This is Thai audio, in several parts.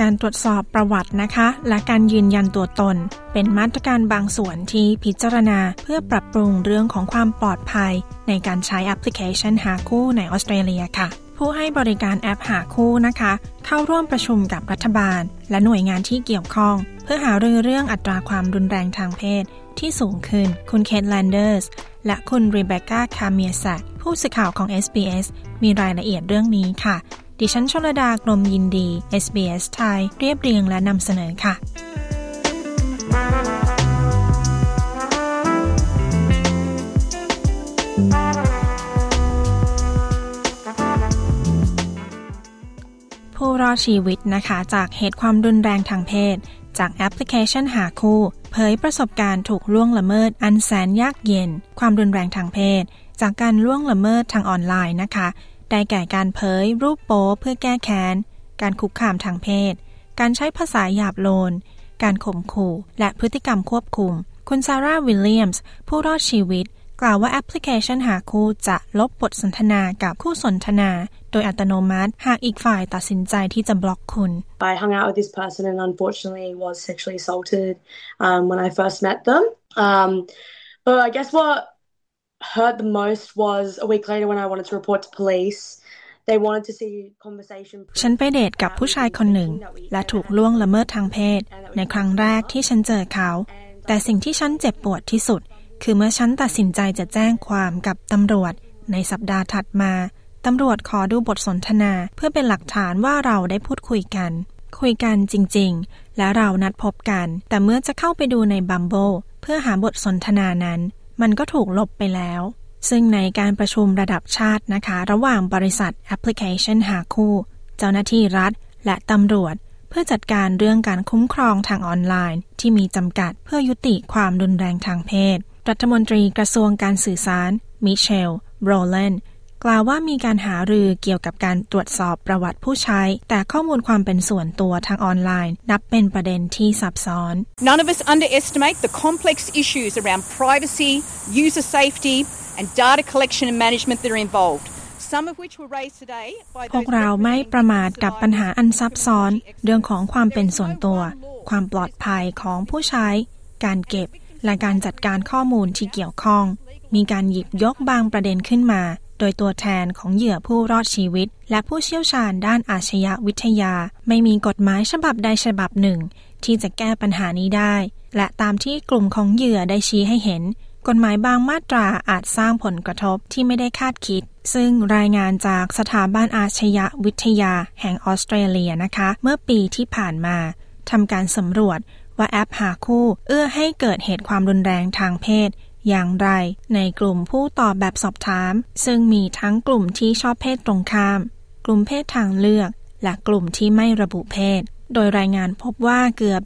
การตรวจสอบประวัตินะคะ และการยืนยันตัวตน เป็นมาตรการบางส่วนที่พิจารณาเพื่อปรับปรุงเรื่องของความปลอดภัย ในการใช้แอปพลิเคชันหาคู่ในออสเตรเลียค่ะ ผู้ให้บริการแอปหาคู่นะคะ เข้าร่วมประชุมกับรัฐบาล และหน่วยงานที่เกี่ยวข้อง เพื่อหารือเรื่องอัตราความรุนแรงทางเพศ ที่สูงขึ้น คุณเคทแลนเดอร์สและคุณรีเบคก้าคาเมียสักผู้สื่อข่าวของ SBS มีรายละเอียดเรื่องนี้ค่ะ ดิฉันชลดากรมยินดี SBS ไทยเรียบเรียงและนำเสนอค่ะ ผู้รอดชีวิตนะคะ จากเหตุความรุนแรงทางเพศ จากแอปพลิเคชันหาคู่ เผยประสบการณ์ถูกล่วงละเมิดอันแสนยากเย็น ความรุนแรงทางเพศ จากการล่วงละเมิดทางออนไลน์นะคะ ได้แก่การเผยรูปโป๊เพื่อแก้แค้น การคุกคามทางเพศ การใช้ภาษาหยาบโลน การข่มขู่ และพฤติกรรมควบคุม คุณซาร่าวิลเลียมส์ ผู้รอดชีวิต กล่าวว่าแอปพลิเคชันหาคู่จะลบบทสนทนากับคู่สนทนา โดยอัตโนมัติ หากอีกฝ่ายตัดสินใจที่จะบล็อกคุณ I hung out with this person and unfortunately was sexually assaulted um, when I first met them. Um, but I guess what hurt the most was a week later when I wanted to report to police. They wanted to see conversation. ฉันไปเดทกับผู้ชายคนหนึ่ง และถูกล่วงละเมิดทางเพศ ในครั้งแรกที่ฉันเจอเขา แต่สิ่งที่ฉันเจ็บปวดที่สุด คือเมื่อฉันตัดสินใจจะแจ้งความกับตำรวจ ในสัปดาห์ถัดมาตำรวจขอดูบทสนทนาเพื่อเป็นหลักฐานว่าเราได้พูดคุยกัน คุยกันจริงๆ และเรานัดพบกัน แต่เมื่อจะเข้าไปดูในบัมโบเพื่อหาบทสนทนานั้น มันก็ถูกลบไปแล้ว ซึ่งในการประชุมระดับชาตินะคะ ระหว่างบริษัทแอปพลิเคชันหาคู่ เจ้าหน้าที่รัฐ และตำรวจ เพื่อจัดการเรื่องการคุ้มครองทางออนไลน์ ที่มีจำกัดเพื่อยุติความรุนแรงทางเพศ รัฐมนตรีกระทรวงการสื่อสาร มิเชล โบรเลน กล่าวว่ามีการหารือเกี่ยวกับการตรวจสอบประวัติผู้ใช้ แต่ข้อมูลความเป็นส่วนตัวทางออนไลน์ นับเป็นประเด็นที่ซับซ้อน None of us underestimate the complex issues around privacy, user safety, and data collection and management that are involved. Some of which were raised today by พวกเราไม่ประมาทกับปัญหาอันซับซ้อน เรื่องของความเป็นส่วนตัว ความปลอดภัยของผู้ใช้ การเก็บ และการจัดการข้อมูลที่เกี่ยวข้อง มีการหยิบยกบางประเด็นขึ้นมา โดยตัวแทนของเหยื่อผู้รอดชีวิต และผู้เชี่ยวชาญด้านอาชญาวิทยา ไม่มีกฎหมายฉบับใดฉบับหนึ่ง ที่จะแก้ปัญหานี้ได้ และตามที่กลุ่มของเหยื่อได้ชี้ให้เห็น กฎหมายบางมาตราอาจสร้างผลกระทบที่ไม่ได้คาดคิด ซึ่งรายงานจากสถาบันอาชญาวิทยา แห่งออสเตรเลียนะคะ เมื่อปีที่ผ่านมาทำการสำรวจว่าแอปหาคู่ เอื้อให้เกิดเหตุความรุนแรงทางเพศ อย่างไร ในกลุ่มผู้ตอบแบบสอบถาม ซึ่งมีทั้งกลุ่มที่ชอบเพศตรงข้าม กลุ่มเพศทางเลือก และกลุ่มที่ไม่ระบุเพศ โดยรายงานพบว่าเกือบ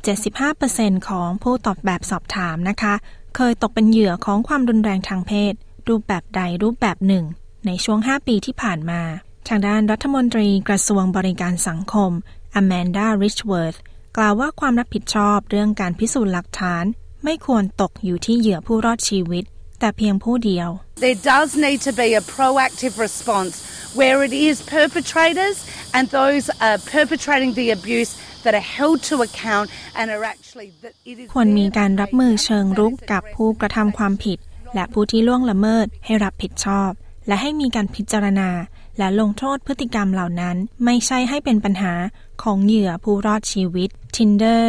75%ของผู้ตอบแบบสอบถามนะคะ เคยตกเป็นเหยื่อของความรุนแรงทางเพศ รูปแบบใดรูปแบบหนึ่ง ในช่วง 5 ปีที่ผ่านมา ทางด้านรัฐมนตรีกระทรวงบริการสังคมอแมนดาริชเวิร์ธกล่าวว่าความรับผิดชอบเรื่องการพิสูจน์หลักฐาน ไม่ควรตกอยู่ที่เหยื่อผู้รอดชีวิต แต่เพียงผู้เดียว There does need to be a proactive response where it is perpetrators and those uh, perpetrating the abuse that are held to account and are actually that it is ควรมีการรับมือเชิงรุกกับผู้กระทำความผิด และผู้ที่ล่วงละเมิดให้รับผิดชอบ และให้มีการพิจารณา และลงโทษพฤติกรรมเหล่านั้น ไม่ใช่ให้เป็นปัญหาของเหยื่อผู้รอดชีวิต Tinder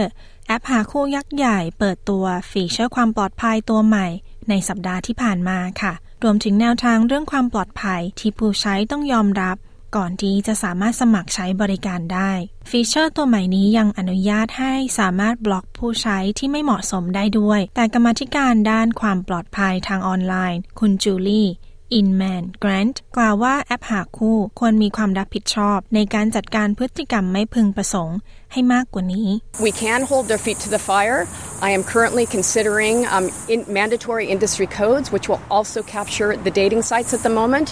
แอปหาคู่ยักษ์ใหญ่เปิดตัว feature ความปลอดภัยตัวใหม่ ในสัปดาห์ที่ผ่านมาค่ะ รวมถึงแนวทางเรื่องความปลอดภัยที่ผู้ใช้ต้องยอมรับ ก่อนที่จะสามารถสมัครใช้บริการได้ feature ตัวใหม่นี้ยังอนุญาตให้สามารถบล็อกผู้ใช้ที่ไม่เหมาะสมได้ด้วย แต่กรรมธิการด้านความปลอดภัยทางออนไลน์ คุณจูลี่ อินแมนแกรนต์กล่าวว่าแอปหาคู่ควรมีความรับผิดชอบ ในการจัดการพฤติกรรมไม่พึงประสงค์ให้มากกว่านี้ We can hold their feet to the fire. I am currently considering um, in mandatory industry codes, which will also capture the dating sites at the moment.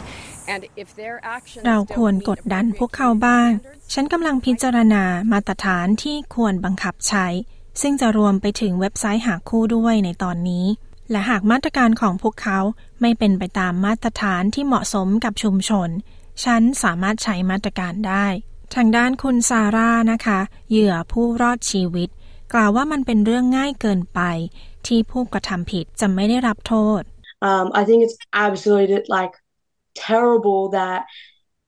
And if their actions เราควร don't meet กดดันพวกเขาบ้าง ฉันกำลังพิจารณามาตรฐานที่ควรบังคับใช้ ซึ่งจะรวมไปถึงเว็บไซต์หาคู่ด้วยในตอนนี้ และหากมาตรการของพวกเขา ไม่เป็นไปตามมาตรฐานที่เหมาะสมกับชุมชน ฉันสามารถใช้มาตรการได้ ทางด้านคุณซาร่านะคะ เหยื่อผู้รอดชีวิต กล่าวว่ามันเป็นเรื่องง่ายเกินไป ที่ผู้กระทำผิดจะไม่ได้รับโทษ Um, I think it's absolutely like terrible that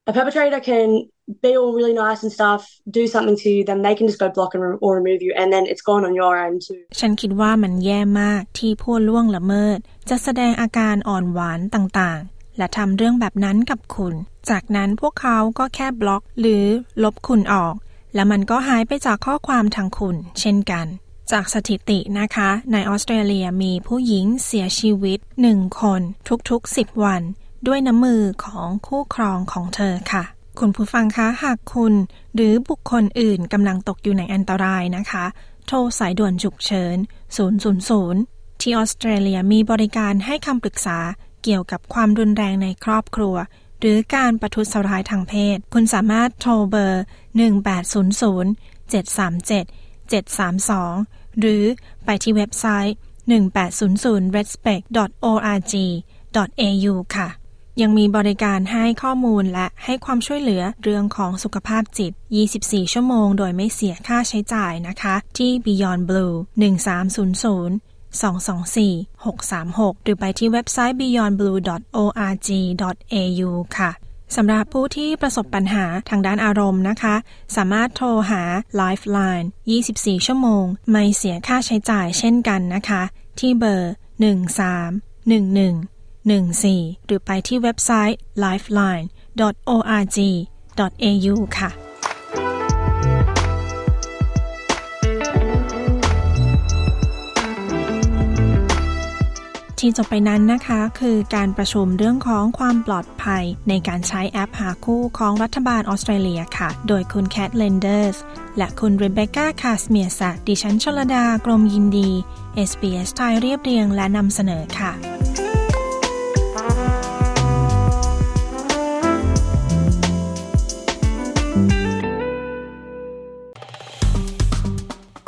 a perpetrator can be all really nice and stuff, do something to you, then they can just go block and re- or remove you, and then it's gone on your end too. ฉันคิดว่ามันแย่มากที่ผู้ล่วงละเมิด จะแสดงอาการอ่อนหวานต่างๆ และทำเรื่องแบบนั้นกับคุณ จากนั้นพวกเขาก็แค่บล็อกหรือลบคุณออก แล้วมันก็หายไปจากข้อความทางคุณ เช่นกัน จากสถิตินะคะ ในออสเตรเลียมีผู้หญิงเสียชีวิตหนึ่งคนทุกๆ 10 วัน ด้วยน้ำมือของคู่ครองของเธอค่ะ คุณผู้ฟังคะหากคุณ หรือบุคคลอื่นกำลังตกอยู่ในอันตรายนะคะ โทรสายด่วนฉุกเฉิน 000 ที่ออสเตรเลียมีบริการให้คำปรึกษาเกี่ยวกับความรุนแรงในครอบครัว หรือการประทุษร้ายทางเพศ คุณสามารถโทรเบอร์ 1800 737 732 หรือไปที่เว็บไซต์ 1800 respect.org.au ค่ะ ยังมีบริการให้ข้อมูลและให้ความช่วยเหลือเรื่องของสุขภาพจิต 24 ชั่วโมงโดยไม่เสียค่าใช้จ่ายนะคะ ที่ Beyond Blue 1300 224 636 หรือไปที่เว็บไซต์ beyondblue.org.au ค่ะสำหรับผู้ที่ประสบปัญหาทางด้านอารมณ์นะคะ สามารถโทรหา Lifeline 24 ชั่วโมง ไม่เสียค่าใช้จ่ายเช่นกันนะคะ ที่เบอร์ 1311 14 หรือไปที่เว็บไซต์ lifeline.org.au ค่ะที่จบไปนั้นนะคะคือการประชุมเรื่องของความปลอดภัยในการใช้แอปหาคู่ของรัฐบาลออสเตรเลียค่ะ โดยคุณแคทเลนเดอร์สและคุณเรเบคก้าคาสเมียสดิฉันชลดากรมยินดี SBS ไทยเรียบเรียงและนำเสนอค่ะ